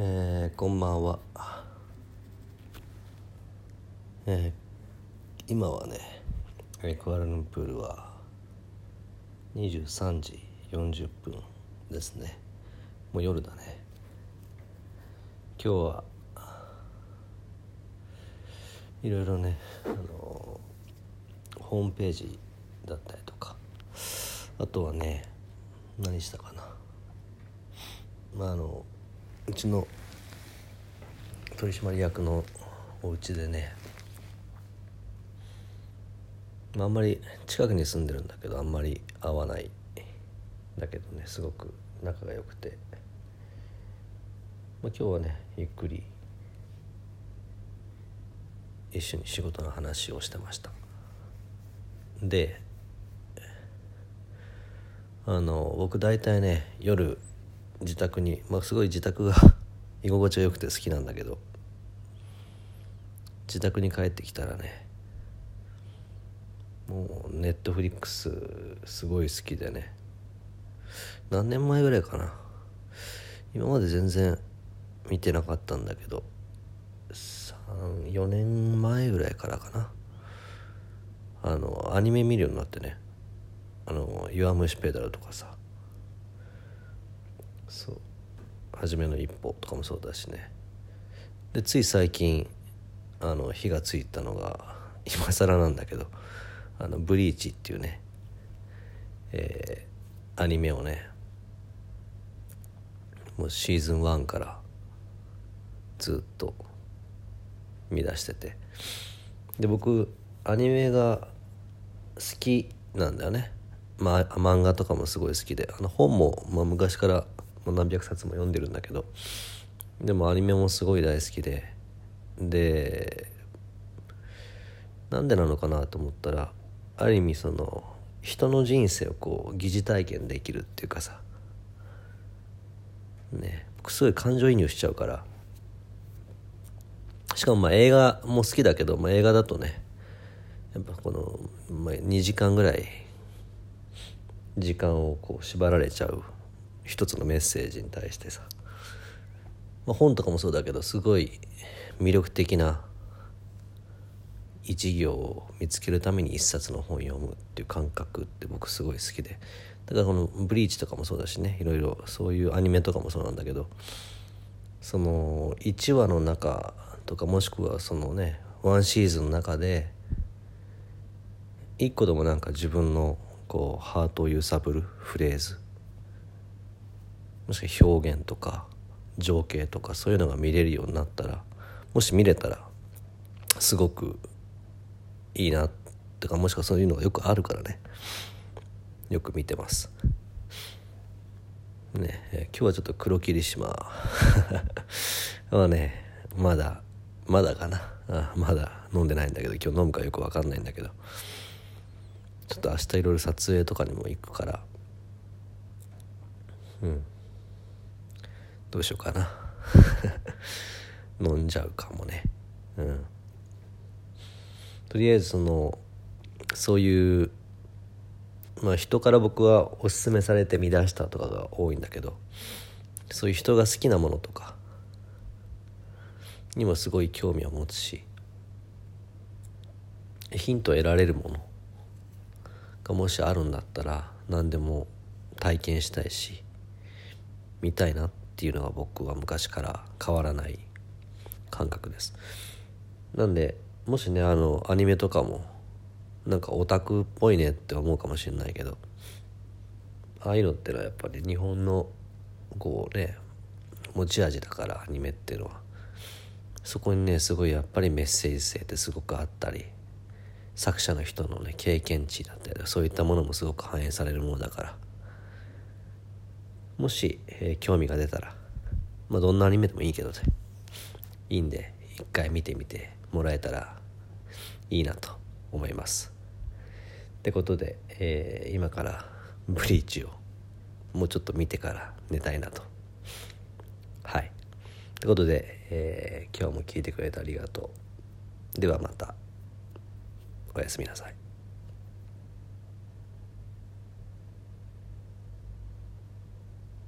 えー、こんばんは、えー、今はねクアラルンプールは23時40分ですね。もう夜だね。今日はいろいろねあのホームページだったりとかあとはね何したかな。まああのうちの取締役のお家でねまあんまり近くに住んでるんだけどあんまり会わない。だけどねすごく仲が良くて、まあ、今日はねゆっくり一緒に仕事の話をしてました。であの僕大体ね夜自宅に、まあ、すごい自宅が 居心地が良くて好きなんだけど自宅に帰ってきたらねもうネットフリックスすごい好きでね何年前ぐらいかな今まで全然見てなかったんだけど34年前ぐらいからかなあのアニメ見るようになってね「あの弱虫ペダル」とかさそう。初めの一歩とかもそうだしね。でつい最近あの火がついたのが 今更なんだけど「あのブリーチ」っていうね、えー、アニメをねもうシーズン1からずっと見出してて。で僕アニメが好きなんだよね。まあ漫画とかもすごい好きであの本も、まあ、昔からもう何百冊も読んでるんだけどでもアニメもすごい大好きででなんでなのかなと思ったらある意味その人の人生をこう疑似体験できるっていうかさね僕すごい感情移入しちゃうから。しかもまあ映画も好きだけど、まあ、映画だとねやっぱこの、まあ、2時間ぐらい時間をこう縛られちゃう一つのメッセージに対してさ、まあ、本とかもそうだけどすごい魅力的な一行を見つけるために一冊の本を読むっていう感覚って僕すごい好きで。だからこの「ブリーチ」とかもそうだしねいろいろそういうアニメとかもそうなんだけどその1話の中とかもしくはそのねワンシーズンの中で一個でもなんか自分のこうハートを揺さぶるフレーズもしくは表現とか情景とかそういうのが見れるようになったらもし見れたらすごくいいなとかもしくはそういうのがよくあるからね。よく見てます。ねえ今日はちょっと黒霧島。まあねまだまだかな。あまだ飲んでないんだけど今日飲むかよく分かんないんだけど。ちょっと明日いろいろ撮影とかにも行くから。うん。どうしようかな。飲んじゃうかもね。うん。とりあえずそのそういうまあ人から僕はおすすめされて見出したとかが多いんだけどそういう人が好きなものとかにもすごい興味を持つしヒントを得られるものがもしあるんだったら何でも体験したいし見たいなっっていうのが僕は昔から変わらない感覚です。なんでもしねあのアニメとかもなんかオタクっぽいねって思うかもしれないけどああいうのってのはやっぱり日本のこうね持ち味だからアニメっていうのは。そこにねすごいやっぱりメッセージ性ってすごくあったり作者の人のね経験値だったりそういったものもすごく反映されるものだから。もし、えー、興味が出たら、まあ、どんなアニメでもいいけどね。いいんで一回見てみてもらえたらいいなと思います。ってことで、えー、今からブリーチをもうちょっと見てから寝たいなと。はい。ってことで、えー、今日も聞いてくれてありがとう。ではまた。おやすみなさい。